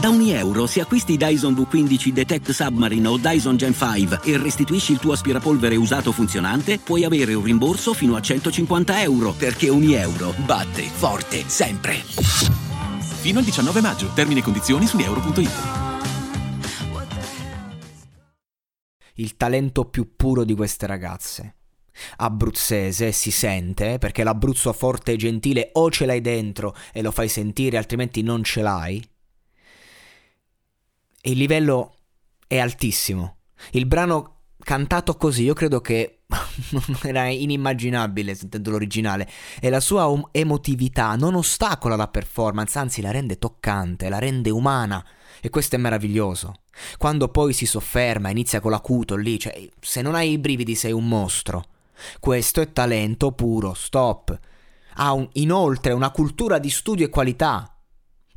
Da ogni euro, se acquisti Dyson V15 Detect Submarine o Dyson Gen 5 e restituisci il tuo aspirapolvere usato funzionante, puoi avere un rimborso fino a 150 euro, perché ogni euro batte forte sempre. Fino al 19 maggio. Termini e condizioni su euro.it. Il talento più puro di queste ragazze. Abruzzese si sente, perché l'Abruzzo forte e gentile o ce l'hai dentro e lo fai sentire, altrimenti non ce l'hai il livello è altissimo. Il brano cantato così, io credo che era inimmaginabile sentendo l'originale e la sua emotività non ostacola la performance, anzi la rende toccante, la rende umana e questo è meraviglioso. Quando poi si sofferma, inizia con l'acuto lì, cioè se non hai i brividi sei un mostro. Questo è talento puro, stop. Ha un, inoltre una cultura di studio e qualità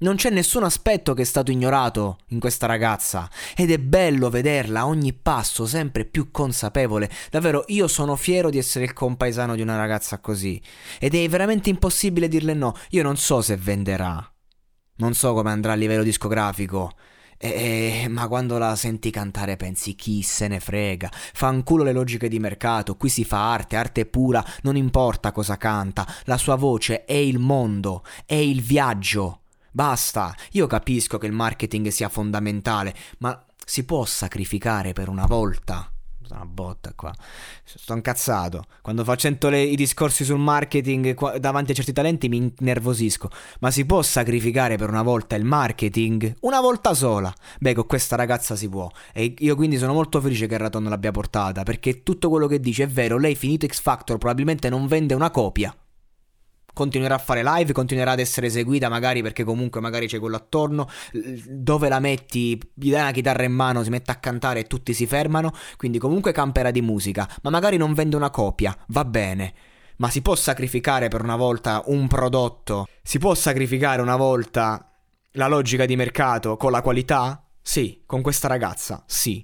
non c'è nessun aspetto che è stato ignorato in questa ragazza ed è bello vederla a ogni passo sempre più consapevole. Davvero io sono fiero di essere il compaesano di una ragazza così ed è veramente impossibile dirle no. Io non so se venderà. Non so come andrà a livello discografico. Eh, ma quando la senti cantare pensi chi se ne frega, fanculo le logiche di mercato, qui si fa arte, arte pura, non importa cosa canta, la sua voce è il mondo, è il viaggio. Basta, io capisco che il marketing sia fondamentale, ma si può sacrificare per una volta? Una botta qua. Sto incazzato. Quando faccio le, i discorsi sul marketing qua, davanti a certi talenti mi innervosisco. Ma si può sacrificare per una volta il marketing? Una volta sola. Beh, con questa ragazza si può. E io quindi sono molto felice che il Raton l'abbia portata. Perché tutto quello che dice è vero. Lei finito X Factor probabilmente non vende una copia continuerà a fare live, continuerà ad essere eseguita magari perché comunque magari c'è quello attorno, dove la metti, gli dai una chitarra in mano, si mette a cantare e tutti si fermano, quindi comunque camperà di musica, ma magari non vende una copia, va bene. Ma si può sacrificare per una volta un prodotto? Si può sacrificare una volta la logica di mercato con la qualità? Sì, con questa ragazza, sì.